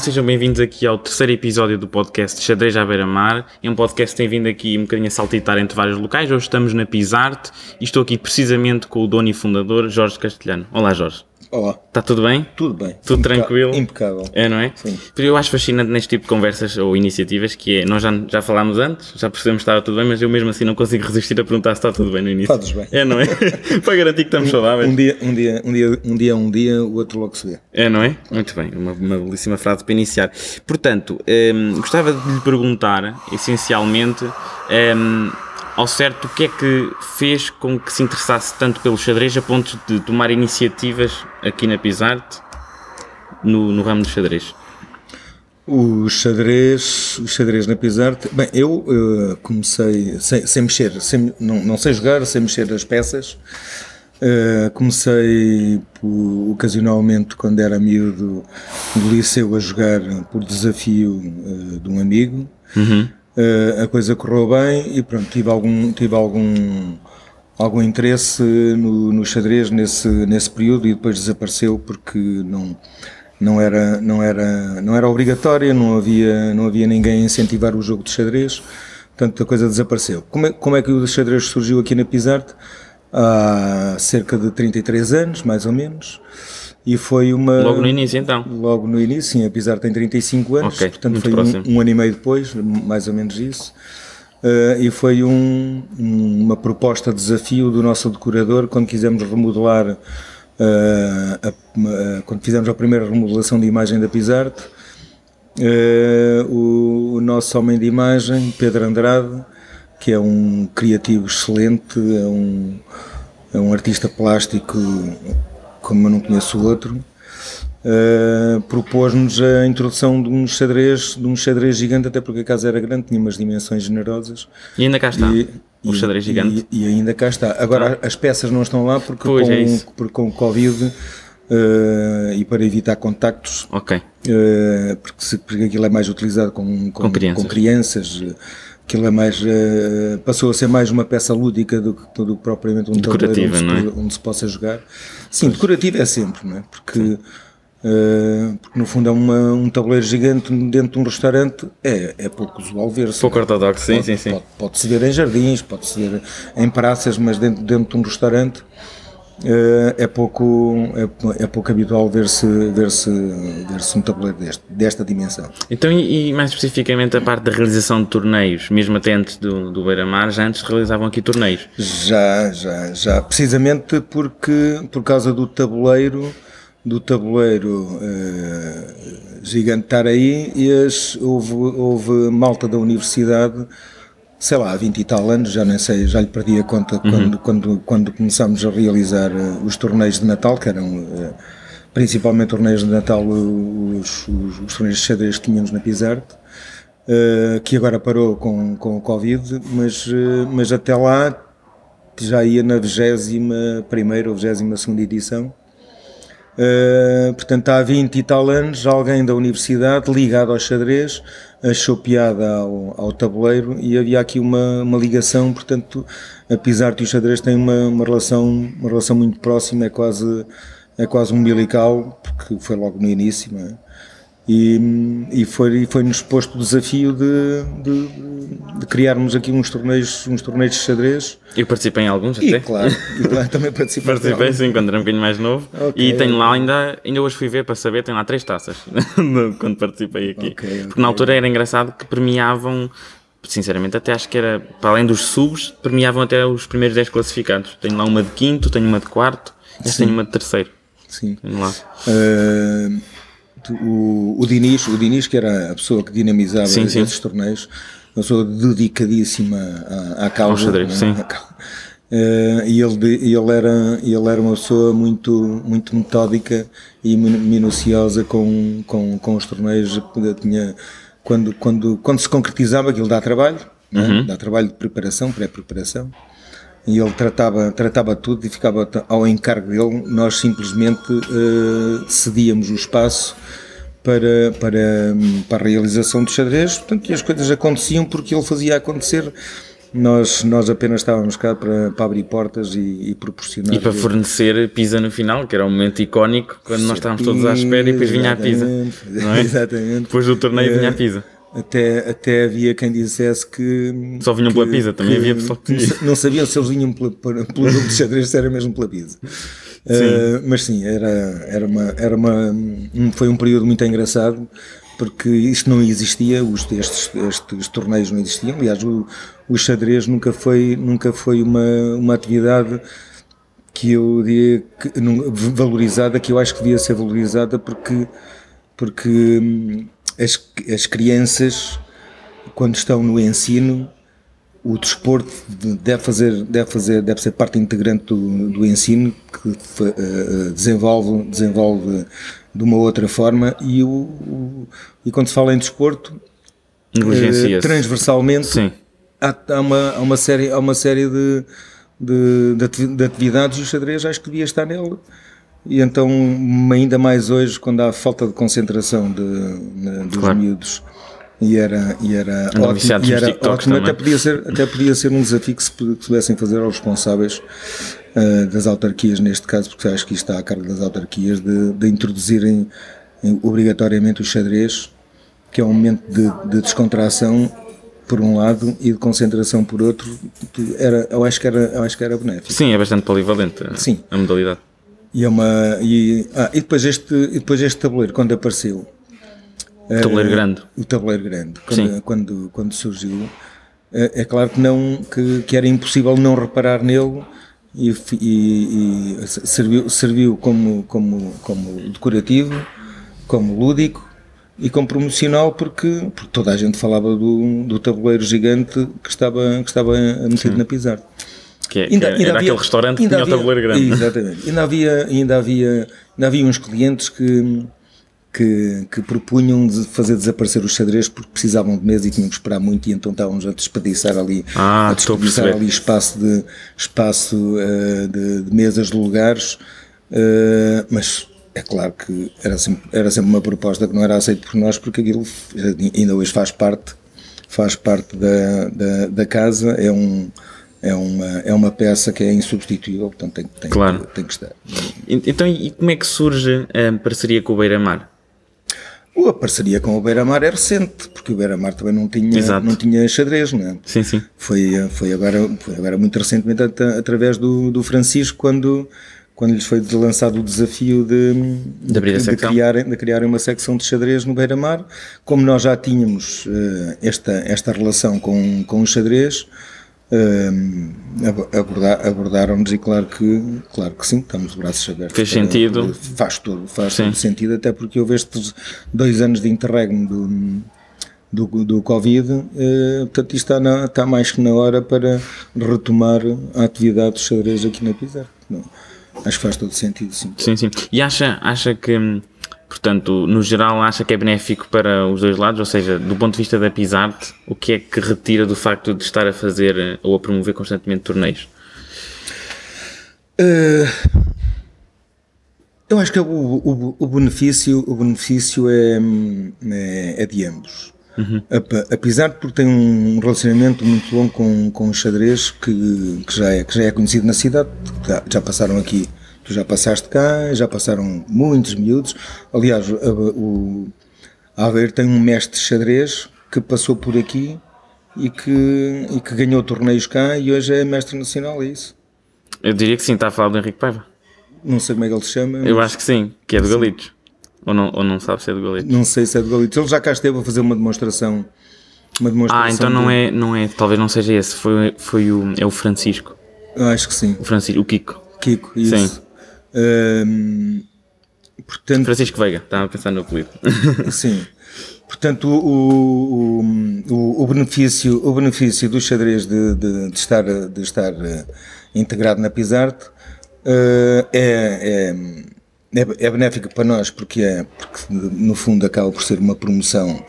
Sejam bem-vindos aqui ao terceiro episódio do podcast Xadrez à Beira-Mar. É um podcast que tem vindo aqui um bocadinho a saltitar entre vários locais. Hoje estamos na Pisarte e estou aqui precisamente com o dono e fundador Jorge Castelhano. Olá Jorge. Olá. Está tudo bem? Tudo bem. Tudo Impeca tranquilo? Impecável. É, não é? Sim. Porque eu acho fascinante neste tipo de conversas ou iniciativas que é, nós já, já falámos antes, já percebemos que estava tudo bem, mas eu mesmo assim não consigo resistir a perguntar se está tudo bem no início. Fazes bem. É, não é? Para garantir que estamos um, saudáveis. Um dia, um dia, um dia, um dia, um dia, o outro logo se vê. É, não é? Muito bem, uma, uma belíssima frase para iniciar. Portanto, um, gostava de lhe perguntar, essencialmente, um, ao certo o que é que fez com que se interessasse tanto pelo xadrez a ponto de tomar iniciativas aqui na Pisarte no, no ramo do xadrez? O xadrez, o xadrez na Pisarte, bem, eu uh, comecei sem, sem mexer, sem, não, não sei jogar, sem mexer as peças. Uh, comecei por, ocasionalmente quando era miúdo no liceu a jogar por desafio uh, de um amigo. Uhum. Uh, a coisa correu bem e pronto, tive algum, tive algum, algum interesse no, no xadrez nesse, nesse período e depois desapareceu porque não, não, era, não, era, não era obrigatória, não havia, não havia ninguém a incentivar o jogo de xadrez, portanto a coisa desapareceu. Como é, como é que o xadrez surgiu aqui na Pisarte? Há cerca de 33 anos, mais ou menos. E foi uma. Logo no início, então? Logo no início, sim. A Pisar tem 35 anos, okay, portanto foi um, um, ano e meio depois, mais ou menos isso. Uh, e foi um, um, uma proposta de desafio do nosso decorador quando quisemos remodelar, uh, a, a, quando fizemos a primeira remodelação de imagem da Pisarte. Uh, o, o, nosso homem de imagem, Pedro Andrade, que é um criativo excelente, é um, é um artista plástico como eu não conheço o outro, uh, propôs-nos a introdução de um xadrez, de um xadrez gigante, até porque a casa era grande, tinha umas dimensões generosas. E ainda cá está. E, o xadrez gigante. E, e, ainda cá está. Agora ah. as peças não estão lá porque, pois com, é porque com o Covid uh, e para evitar contactos. Ok. Uh, porque, se, porque aquilo é mais utilizado com, com, com crianças. Com crianças aquilo é mais uh, passou a ser mais uma peça lúdica do que, do que propriamente um decorativa, onde, não é? onde se possa jogar. Sim, pois. decorativo é sempre, não é? Porque, uh, porque no fundo é uma, um tabuleiro gigante dentro de um restaurante, é, é pouco usual ver-se. Pouco ortodoxo, sim, pode, sim, sim. Pode, pode-se ver em jardins, pode-se ver em praças, mas dentro, dentro de um restaurante é pouco é, é, pouco habitual ver-se ver-se ver-se um tabuleiro deste, desta dimensão. Então e, e, mais especificamente a parte da realização de torneios, mesmo até antes do, do Beira-Mar, já antes realizavam aqui torneios? Já, já, já, precisamente porque por causa do tabuleiro do tabuleiro uh, gigante estar aí e as, houve, houve malta da universidade sei lá, há 20 e tal anos, já nem sei, já lhe perdi a conta uhum. quando, quando, quando começámos a realizar uh, os torneios de Natal, que eram uh, principalmente torneios de Natal, os, os, os torneios de xadrez que tínhamos na Pisarte, uh, que agora parou com, com o Covid, mas, mas até lá já ia na 21 primeira ou 22 segunda edição. Portanto, há 20 e tal anos, alguém da universidade ligado ao xadrez achou piada ao, ao tabuleiro e havia aqui uma, uma ligação, portanto, a Pisarte e o xadrez têm uma, uma, relação, uma relação muito próxima, é quase, é quase umbilical, porque foi logo no início, não é? E, e foi, foi-nos posto o desafio de, de, de, criarmos aqui uns torneios, uns torneios de xadrez. Eu participei em alguns e, até. Claro, e claro, também participei. participei sim, quando era um bocadinho mais novo. Okay, e tenho lá ainda, ainda hoje fui ver para saber, tenho lá três taças quando participei aqui. Okay, Porque na altura era engraçado que premiavam sinceramente até acho que era, para além dos subs, premiavam até os primeiros 10 classificados. Tenho lá uma de quinto, tenho uma de quarto, e tenho uma de terceiro. Sim. Tenho lá. Uh, o, o Diniz, o Diniz, que era a pessoa que dinamizava sim, esses sim. torneios, uma pessoa dedicadíssima à, à causa. Xadrez, sim. Uh, e ele, ele, era, ele era uma pessoa muito, muito metódica e minuciosa com, com, com os torneios. Tinha, quando, quando, quando se concretizava, aquilo dá trabalho, é? uhum. dá trabalho de preparação, pré-preparação e ele tratava, tratava tudo e ficava ao encargo dele. Nós simplesmente uh, cedíamos o espaço para, para, para a realização do xadrez, portanto, e as coisas aconteciam porque ele fazia acontecer nós, nós apenas estávamos cá para, para abrir portas e, e proporcionar. E para fornecer pizza no final, que era um momento icónico, quando nós estávamos todos à espera e depois vinha a pizza. É? Exatamente. Depois do torneio vinha a pizza. Até, até havia quem dissesse que. Só vinham que, pela pizza, também havia pessoal que não, não sabiam se eles vinham pela, pela, pelo jogo de xadrez, se era mesmo pela pizza. Uh, mas sim, era, era uma, era uma, um, foi um período muito engraçado porque isto não existia, os, estes, estes torneios não existiam. Aliás, o, o xadrez nunca foi, nunca foi uma, uma atividade que eu diria que, valorizada, que eu acho que devia ser valorizada porque, porque hum, as, as crianças, quando estão no ensino, o desporto deve fazer deve fazer deve ser parte integrante do, do ensino que uh, desenvolve desenvolve de uma outra forma e o, o e quando se fala em desporto uh, transversalmente Sim. Há, há, uma há uma série há uma série de de, de atividades e o xadrez acho que devia estar nele e então ainda mais hoje quando há falta de concentração de, de dos claro. miúdos e era, e era ótimo, e era ótimo. Até, podia ser, até podia ser um desafio que se pudessem fazer aos responsáveis uh, das autarquias, neste caso, porque acho que isto está à carga das autarquias, de, de introduzirem obrigatoriamente o xadrez, que é um momento de, de, descontração por um lado e de concentração por outro, era, eu, acho que era, eu acho que era benéfico. Sim, é bastante polivalente a, Sim. a modalidade. E, é uma, e, ah, e, depois este, e depois este tabuleiro, quando apareceu, o tabuleiro grande. O tabuleiro grande, quando, quando, quando, surgiu. É claro que, não, que, que era impossível não reparar nele e, e, e, serviu, serviu como, como, como decorativo, como lúdico e como promocional porque, porque toda a gente falava do, do tabuleiro gigante que estava, que estava metido Sim. na Pizarro. Que, é, ainda, que ainda era havia, aquele restaurante que tinha havia, o tabuleiro grande. Exatamente. Ainda havia, ainda, havia, ainda havia uns clientes que que, que, propunham de fazer desaparecer os xadrez porque precisavam de mesa e tinham que esperar muito e então estávamos a desperdiçar ali, ah, a desperdiçar ali espaço, de, espaço uh, de, de, mesas de lugares, uh, mas é claro que era sempre, era sempre uma proposta que não era aceita por nós porque aquilo ainda hoje faz parte, faz parte da, da, da casa, é um é uma, é uma peça que é insubstituível, portanto tem, tem, claro. tem que estar. Então, e como é que surge a parceria com o Beira-Mar? A parceria com o Beira-Mar é recente, porque o Beira-Mar também não tinha, não tinha xadrez, não é? Sim, sim. Foi, foi, agora, foi agora muito recentemente através do, do Francisco, quando, quando lhes foi lançado o desafio de, de, de, de criarem, de criarem uma secção de xadrez no Beira-Mar. Como nós já tínhamos uh, esta, esta relação com, com o xadrez, abordar, abordaram-nos e claro que, claro que sim, estamos de braços abertos. Fez para, sentido? Faz todo, faz todo sentido, até porque houve estes dois anos de interregno do, do, do Covid, uh, portanto isto está, na, está mais que na hora para retomar a atividade de xadrez aqui na Pizarro. Acho que faz todo sentido, sim. Sim, sim. E acha, acha que Portanto, no geral, acha que é benéfico para os dois lados, ou seja, do ponto de vista da Pisarte, o que é que retira do facto de estar a fazer ou a promover constantemente torneios? Uh, eu acho que o, o, o, benefício, o benefício é, é, é de ambos. Uhum. Apesar de porque tem um relacionamento muito longo com, com o xadrez que, que, já é, que já é conhecido na cidade, já passaram aqui Tu já passaste cá, já passaram muitos miúdos. Aliás, o, Aveiro tem um mestre de xadrez que passou por aqui e que, e que ganhou torneios cá e hoje é mestre nacional, é isso? Eu diria que sim, está a falar do Henrique Paiva. Não sei como é que ele se chama. Eu acho que sim, que é do Galitos. Ou não, ou não sabe se é do Galitos. Não sei se é do Galitos. Ele já cá esteve a fazer uma demonstração. Uma demonstração ah, então não, de... é, não é, talvez não seja esse, foi, foi o, é o Francisco. Eu acho que sim. O Francisco, o Kiko. Kiko, isso. Sim portanto, Francisco Veiga, estava a pensar no apelido. sim. Portanto, o, o, o, benefício, o benefício do xadrez de, de, de estar, de estar uh, integrado na Pisarte uh, é, é, é, benéfico para nós porque, é, porque no fundo acaba por ser uma promoção,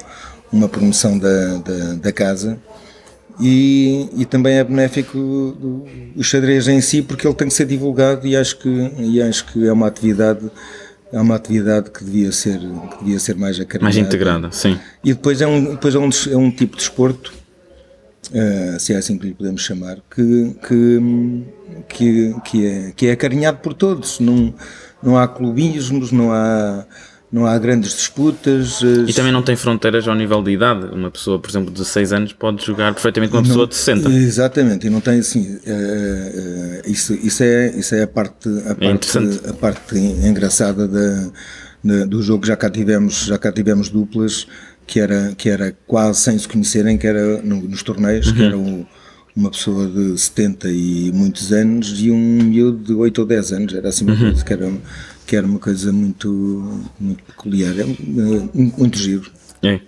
uma promoção da, da, da casa e, e também é benéfico o, o xadrez em si porque ele tem que ser divulgado e acho que, e acho que é uma atividade é uma atividade que devia ser, que devia ser mais acarinhada. Mais integrada, sim. E depois é um, depois é um, é um tipo de desporto uh, se é assim que lhe podemos chamar, que, que, que, que, é, que é acarinhado por todos. Não, não há clubismos, não há não há grandes disputas. E também não tem fronteiras ao nível de idade. Uma pessoa, por exemplo, de 16 anos pode jogar perfeitamente com uma pessoa de 60. Exatamente, e não tem assim. Uh, uh, isso, isso, é, isso é a parte, a é parte, a parte engraçada da, da, do jogo. Já cá tivemos, já cá tivemos duplas que era, que era quase sem se conhecerem, que era no, nos torneios, uhum. que era o, uma pessoa de 70 e muitos anos e um miúdo de 8 ou 10 anos. Era assim uma uhum. coisa que era que era uma coisa muito, muito peculiar, é, muito giro. É.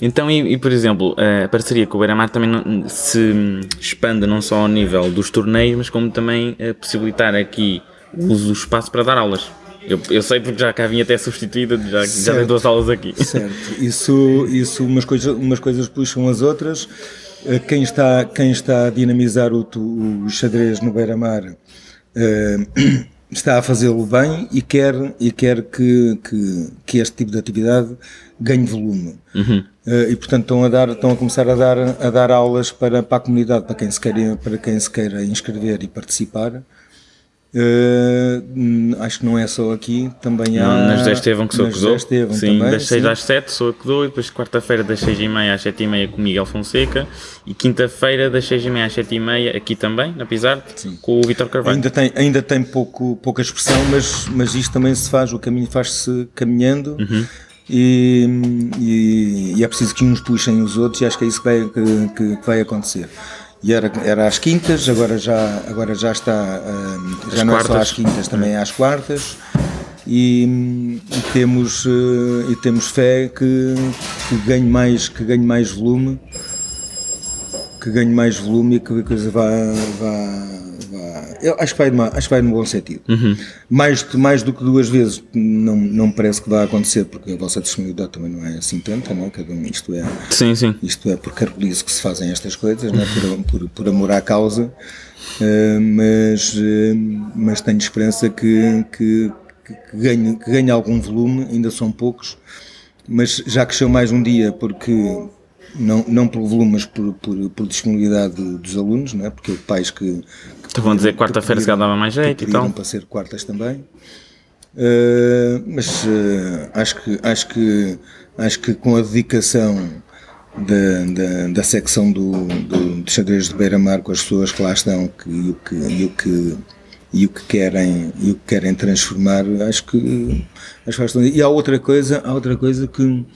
Então, e, e, por exemplo, a parceria com o Beira-Mar também não, se expande não só ao nível dos torneios, mas como também a possibilitar aqui o uso do espaço para dar aulas. Eu, eu sei porque já cá vinha até substituída, já, já dei duas aulas aqui. Certo, isso, isso umas, coisas, umas coisas puxam as outras. Eh, quem está, quem está a dinamizar o, o xadrez no Beira-Mar uh, está a fazê-lo bem e quer, e quer que, que, que, este tipo de atividade ganhe volume. Uhum. Uh, e portanto estão a, dar, estão a começar a dar, a dar aulas para, para a comunidade, para quem, se queira, para quem se queira inscrever e participar. Uh, acho que não é só aqui, também há. Não, nas 10 Estevão que sou acusou. Sim, também, das 6 sim. às 7 sou acusou e depois quarta-feira das 6 e meia às 7 e meia com o Miguel Fonseca e quinta-feira das 6 e meia às 7 e meia aqui também, na Pizarte, com o Vitor Carvalho. Ainda tem, ainda tem pouco, pouca expressão, mas, mas isto também se faz, o caminho faz-se caminhando. Uhum. E, e, e, é preciso que uns puxem os outros e acho que é isso que vai, que, que vai acontecer e era, era às quintas, agora já, agora já está, uh, já não quartas. é só às quintas, também é às quartas. E, e temos, uh, e temos fé que, que, ganhe mais, que ganhe mais volume, que ganhe mais volume e que a coisa vá, vá, eu acho que vai, numa, acho que vai no bom sentido. Uhum. Mais, mais do que duas vezes não, não parece que vai acontecer, porque a vossa disponibilidade também não é assim tanta, não é? Cada um, isto é, sim, sim. Isto é por carolice que se fazem estas coisas, não é? por, por, por amor à causa, uh, mas, uh, mas tenho esperança que, que, que, ganhe, que ganhe algum volume, ainda são poucos, mas já cresceu mais um dia porque não, não por volume, mas por, por, por disponibilidade dos alunos, não é? porque pais que. Estavam a dizer quarta-feira se dava mais jeito e tal. para ser quartas também. Uh, mas uh, acho, que, acho, que, acho que com a dedicação da, da, da secção do, do, de xadrez de Beira-Mar, com as pessoas que lá estão que, e, o que, e, o que, e o que querem e o que querem transformar, acho que, acho que e há outra coisa, há outra coisa que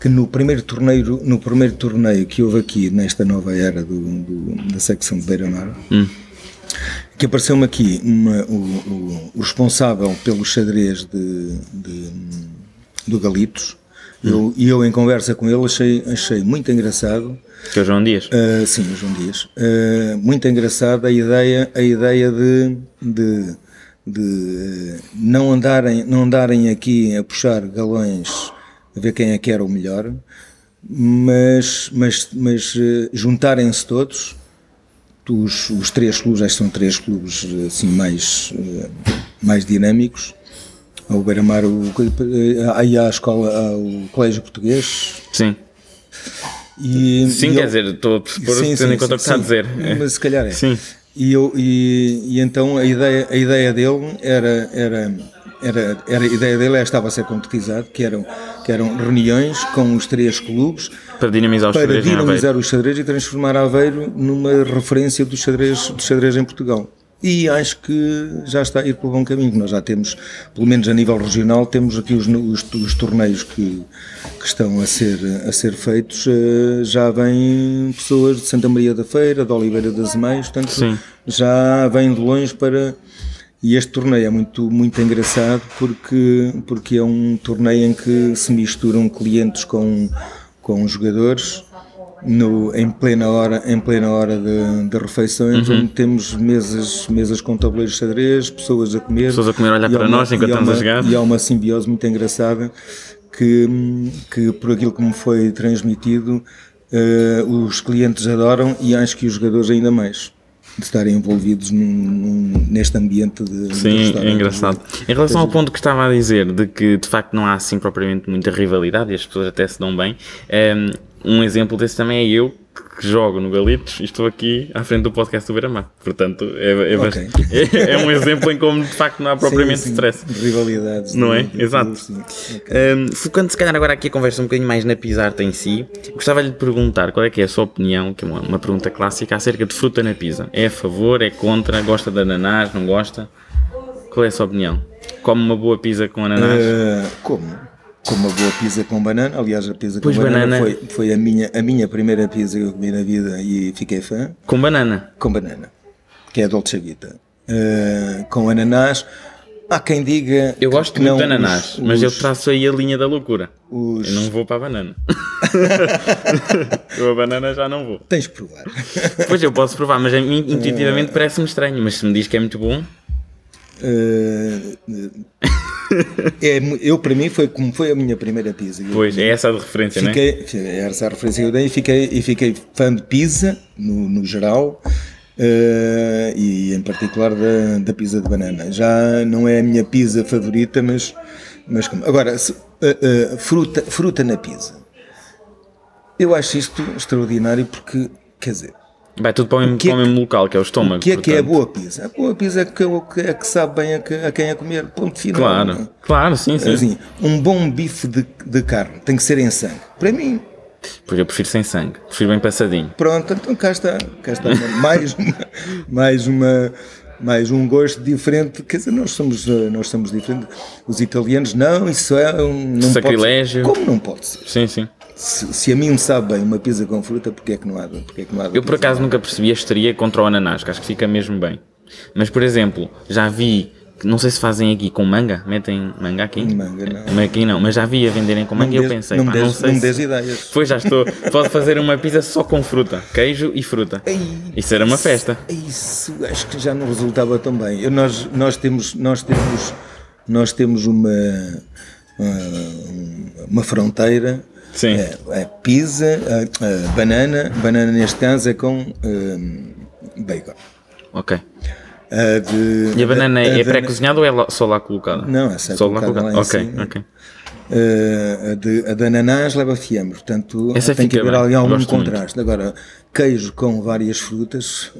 que no primeiro torneio, no primeiro torneio que houve aqui nesta nova era do, do, da secção de Beira-Mar, hum. que apareceu-me aqui uma, o, o, o, responsável pelo xadrez de, de do Galitos, hum. eu, e eu em conversa com ele achei, achei muito engraçado. Que é o João Dias? Uh, sim, o João Dias. Uh, muito engraçada a ideia, a ideia de, de, de não, andarem, não andarem aqui a puxar galões a ver quem é que era o melhor, mas, mas, mas eh, juntarem-se todos, os, os três clubes, que são três clubes assim mais, eh, mais dinâmicos, ao Beira-Mar, eh, aí há a escola, o Colégio Português. Sim. E, sim, e quer eu, dizer, estou a supor sim, tendo em conta o que está a dizer. Mas se calhar é. Sim. E, eu, e, e então a ideia, a ideia dele era, era era, era, a ideia dele é, estava a ser concretizado, que eram, que eram reuniões com os três clubes para dinamizar, para xadrez, dinamizar o xadrez e transformar Aveiro numa referência do xadrez, do xadrez em Portugal. E acho que já está a ir pelo bom caminho. Nós já temos, pelo menos a nível regional, temos aqui os, os, os torneios que, que, estão a ser, a ser feitos. Eh, já vêm pessoas de Santa Maria da Feira, de Oliveira das Meias, portanto, Sim. já vêm de longe para, e este torneio é muito, muito engraçado porque, porque é um torneio em que se misturam clientes com, com jogadores no, em plena hora, em plena hora de, de refeições, uhum. onde temos mesas, mesas com tabuleiros de xadrez, pessoas a comer. Pessoas a comer, olhar para uma, nós enquanto estamos uma, a jogar. E há uma simbiose muito engraçada que, que por aquilo que me foi transmitido, uh, os clientes adoram e acho que os jogadores ainda mais de estarem envolvidos num, num, neste ambiente de Sim, de é engraçado. Em relação ao ponto que estava a dizer, de que de facto não há assim propriamente muita rivalidade e as pessoas até se dão bem, ehm, um exemplo desse também é eu, que jogo no Galitos e estou aqui à frente do podcast do Beira-Mar. Portanto, é, é, Ok. bast- é- é um exemplo em como de facto não há propriamente Sim, sim, stress. de rivalidades. Não é? de- Exato. sim. Um, focando se calhar agora aqui a conversa um bocadinho mais na Pisarta em si, gostava de perguntar qual é que é a sua opinião, que é uma, uma pergunta clássica, acerca de fruta na pizza. É a favor, é contra, gosta de ananás, não gosta? Qual é a sua opinião? Come uma boa pizza com ananás? Eh, como? Como uma boa pizza com banana. Aliás, a pizza Pois, com banana, banana. Foi, foi a, minha, a minha primeira pizza que eu comi na vida e fiquei fã. Com banana. Com banana, que é a Dolce Vita. Eh, com ananás. Há quem diga. Eu gosto que muito não de ananás, os- mas eu os- traço aí a linha da loucura. os- Eu não vou para a banana. eu a banana já não vou. Tens que provar. Pois eu posso provar, mas mim intuitivamente parece-me estranho. Mas se me diz que é muito bom, Eh, é, eu, para mim, foi como foi a minha primeira pizza. Eu pois é essa a de referência, não é? Fiquei, essa é a referência que eu dei e fiquei, e fiquei fã de pizza, no, no geral, eh, e em particular da, da pizza de banana. Já não é a minha pizza favorita, mas, mas como. Agora, se- eh, eh, fruta, fruta na pizza. Eu acho isto extraordinário porque, quer dizer, Vai tudo para o mesmo, é para o mesmo local, que é o estômago. o que é que é portanto. boa pizza? A boa pizza é que, é que sabe bem a, que- a quem é comer, ponto final. Claro, claro, sim, sim. Assim, um bom bife de, de carne tem que ser em sangue. Para mim, Porque eu prefiro sem sangue, prefiro bem passadinho. Pronto, então cá está, cá está mais uma, mais uma mais um gosto diferente, quer dizer, nós somos nós somos diferentes. Os italianos não, isso é um não pode Sacrilégio. ser. Como não pode ser? Sim, sim. Se, se a mim me sabe bem uma pizza com fruta, porque é que não há, porque é que não há Eu por acaso nunca percebi a histeria contra o ananás, que acho que fica mesmo bem. Mas por exemplo, já vi, não sei se fazem aqui com manga, metem manga aqui? Manga, não. Mas Aqui não, mas já vi a venderem com manga e eu des- pensei, não pá, me não des, sei não se- des ideias. Pois já estou, pode fazer uma pizza só com fruta, queijo e fruta. Ei, Isso era uma festa. Isso acho que já não resultava tão bem. Eu- nós, nós temos, nós temos, nós temos uma, uma, uma fronteira. Sim. É, é pizza, é, é, banana, banana neste caso é com hum, bacon. Ok. A de- E a banana é da- pré-cozinhada ou é só lá colocada? Não, é só lá colocada colocada. lá ok, cima. ok. Uh, a, de, a de ananás leva fiambre, portanto Essa tem que haver bem, ali algum gosto muito. contraste. Agora, queijo com várias frutas,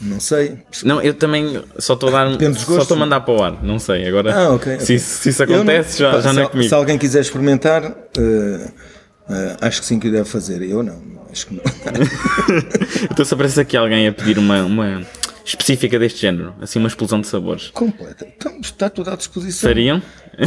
não sei. Não, eu também só estou a dar. Depende Só estou a mandar para o ar, não sei. Agora, Ah, ok. se, ok. isso- se isso Eu não- acontece, já, já se, não é comigo. Se alguém quiser experimentar, uh, uh, acho que sim que deve fazer. Eu não, acho que não. Então se aparece aqui alguém a pedir uma, uma específica deste género, assim uma explosão de sabores, Completa. Então, está tudo à disposição. fariam?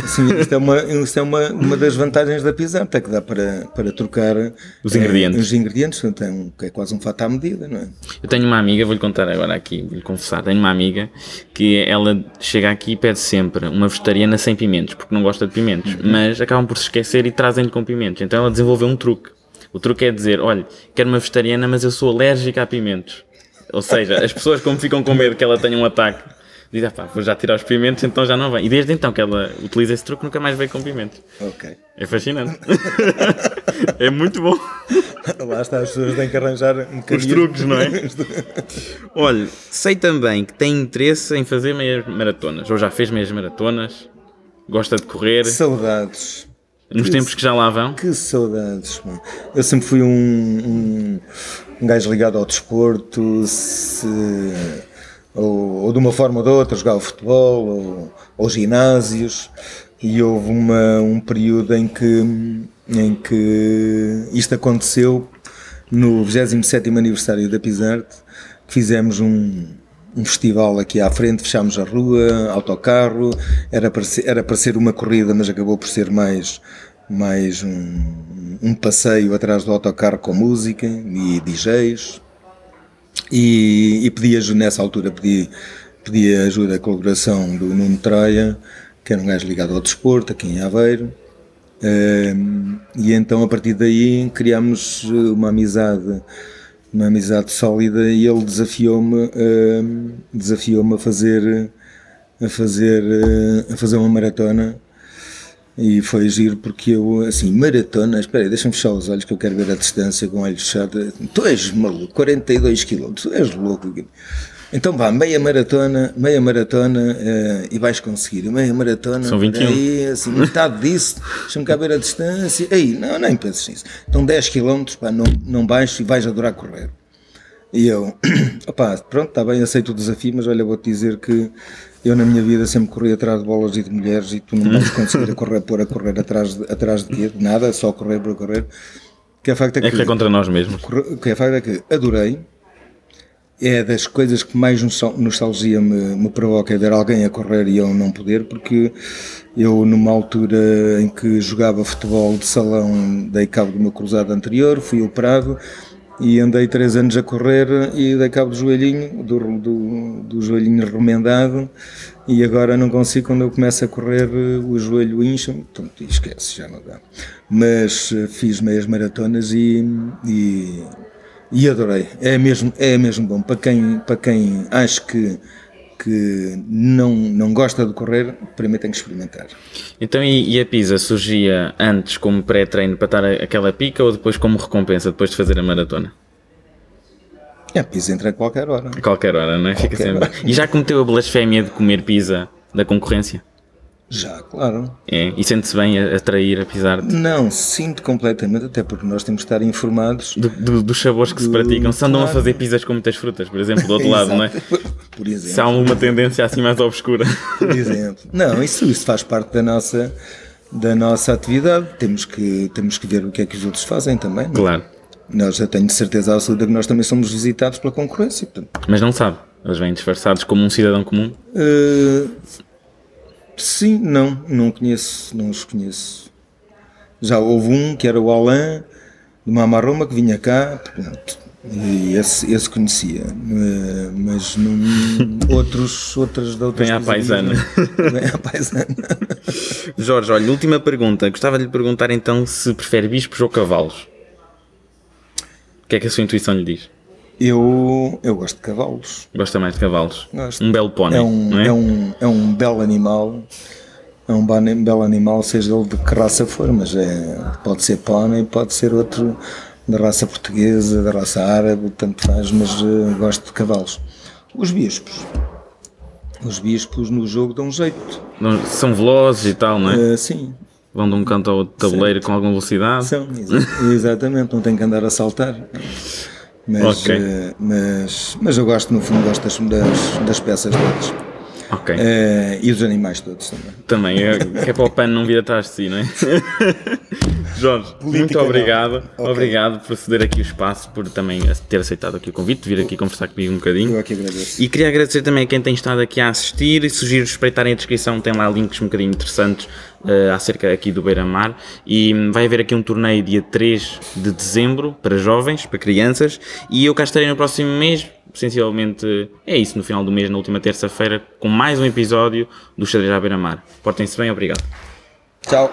Sim, isto é, uma, isto é uma, uma das vantagens da pizza, até que dá para, para trocar Os ingredientes. os ingredientes, então, que é quase um fato à medida, não é? Eu tenho uma amiga, vou-lhe contar agora aqui, vou-lhe confessar, tenho uma amiga que ela chega aqui e pede sempre uma vegetariana sem pimentos, porque não gosta de pimentos, Uhum. mas acabam por se esquecer e trazem-lhe com pimentos. Então ela desenvolveu um truque. O truque é dizer, olha, quero uma vegetariana, mas eu sou alérgica a pimentos. Ou seja, as pessoas como ficam com medo que ela tenha um ataque, dizem, ah, pá, vou já tirar os pimentos, então já não vem. E desde então que ela utiliza esse truque, nunca mais veio com pimentos. Ok. É fascinante. é muito bom. Lá está, as pessoas têm que arranjar um Os truques, não é? Olha, sei também que tem interesse em fazer meias maratonas, ou já fez meias maratonas, gosta de correr, Saudades. nos tempos que já lá vão. Que saudades, mano. Eu sempre fui um, um, um gajo ligado ao desporto, se, ou, ou de uma forma ou de outra, jogava futebol, ou, ou ginásios, e houve uma, um período em que, em que isto aconteceu no 27 aniversário da Pisarte, que fizemos um, um festival aqui à frente, fechámos a rua, autocarro, era para ser, era para ser uma corrida, mas acabou por ser mais, mais um, um passeio atrás do autocarro com música e DJs. E, e pedi ajuda, nessa altura pedi, pedi ajuda, a colaboração do Nuno Troia, que era um gajo ligado ao desporto, aqui em Aveiro. Um, e então a partir daí criámos uh, uma amizade uma amizade sólida e ele desafiou-me um, desafiou-me a fazer a fazer uh, a fazer uma maratona e foi giro porque eu assim maratona espera aí, deixa-me fechar os olhos que eu quero ver a distância com o olho fechado tu és maluco 42 km tu és louco Então vá, meia maratona, meia maratona uh, e vais conseguir. Meia maratona, São 21. Aí, assim, metade disso, deixa-me cá ver a distância. Aí, não, nem penses nisso. Então 10 km, pá, não, não baixo e vais adorar correr. E eu, opá, pronto, está bem, aceito o desafio, mas olha, vou-te dizer que eu na minha vida sempre corri atrás de bolas e de mulheres e tu não vais conseguir a correr, pôr a correr atrás de, atrás de quê? De nada, só correr por correr. Que é, facto é, É que é contra nós mesmos. que é facto é que adorei. É das coisas que mais nostal- nostalgia me, me provoca é ver alguém a correr e eu não poder, porque eu, numa altura em que jogava futebol de salão, dei cabo do meu cruzado anterior, fui operado e andei três anos a correr e dei cabo do joelhinho, do, do, do joelhinho remendado e agora não consigo, quando eu começo a correr, o joelho incha, portanto, esquece, já não dá. Mas eh, fiz meias maratonas e, e, e adorei. É mesmo, é mesmo bom. Para quem, para quem acha que, que não, não gosta de correr, primeiro tem que experimentar. Então, e, e a pizza surgia antes como pré-treino para estar a- aquela pica ou depois como recompensa, depois de fazer a maratona? É, pizza entra a qualquer hora. A qualquer hora, não é? Fica sempre... E já cometeu a blasfémia de comer pizza da concorrência? Já, claro. É? E sente-se bem a, a trair, apesar de, Não, sinto completamente, até porque nós temos que estar informados. do- do- dos sabores que se Do- praticam. Se andam a claro. fazer pizzas com muitas frutas, por exemplo, do outro lado, não é? Por Se há exemplo. uma tendência assim mais obscura. Por exemplo. Não, isso, isso faz parte da nossa, da nossa atividade. Temos que, temos que ver o que é que os outros fazem também. não é? Claro. Nós, eu tenho certeza absoluta que nós também somos visitados pela concorrência. Portanto, Mas não sabe. Eles vêm disfarçados como um cidadão comum. Uh, sim, não, não conheço, não os conheço. Já houve um que era o Alain de Mamaroma que vinha cá, pronto, e esse, esse conhecia, Uh, mas não, outros, outras da outras Vem à paisana. pizzarias, Vem à paisana. Jorge, olha, última pergunta. Gostava de lhe perguntar então se prefere bispos ou cavalos. O que é que a sua intuição lhe diz? Eu, eu gosto de cavalos. Gosta mais de cavalos? Gosto. Um belo pônei, É um, é? é um, é um belo animal. É um belo animal, seja ele de que raça for, mas é, pode ser pônei, pode ser outro da raça portuguesa, da raça árabe, tanto faz, mas eh, gosto de cavalos. Os bispos. Os bispos no jogo dão jeito. Não- São velozes e tal, não é? Eh, sim, Vão de um canto ao outro tabuleiro com alguma velocidade. são, exa- exatamente, não tem que andar a saltar. Mas, Ok. eh, mas, mas eu gosto, no fundo, gosto das, das, das peças deles. Ok. Eh, e dos animais todos também. Também, é, que é para o pano não vir atrás de si, não é? Jorge, muito não. obrigado. Ok. Obrigado por ceder aqui o espaço, por também ter aceitado aqui o convite, de vir aqui conversar comigo um bocadinho. Eu aqui agradeço. E queria agradecer também a quem tem estado aqui a assistir e sugiro espreitarem a descrição, tem lá links um bocadinho interessantes eh, acerca aqui do Beira-Mar e hum, vai haver aqui um torneio dia 3 de dezembro para jovens, para crianças e eu cá estarei no próximo mês, essencialmente é isso, no final do mês, na última terça-feira, com mais um episódio do Xadrez à Beira-Mar. Portem-se bem, obrigado. Tchau.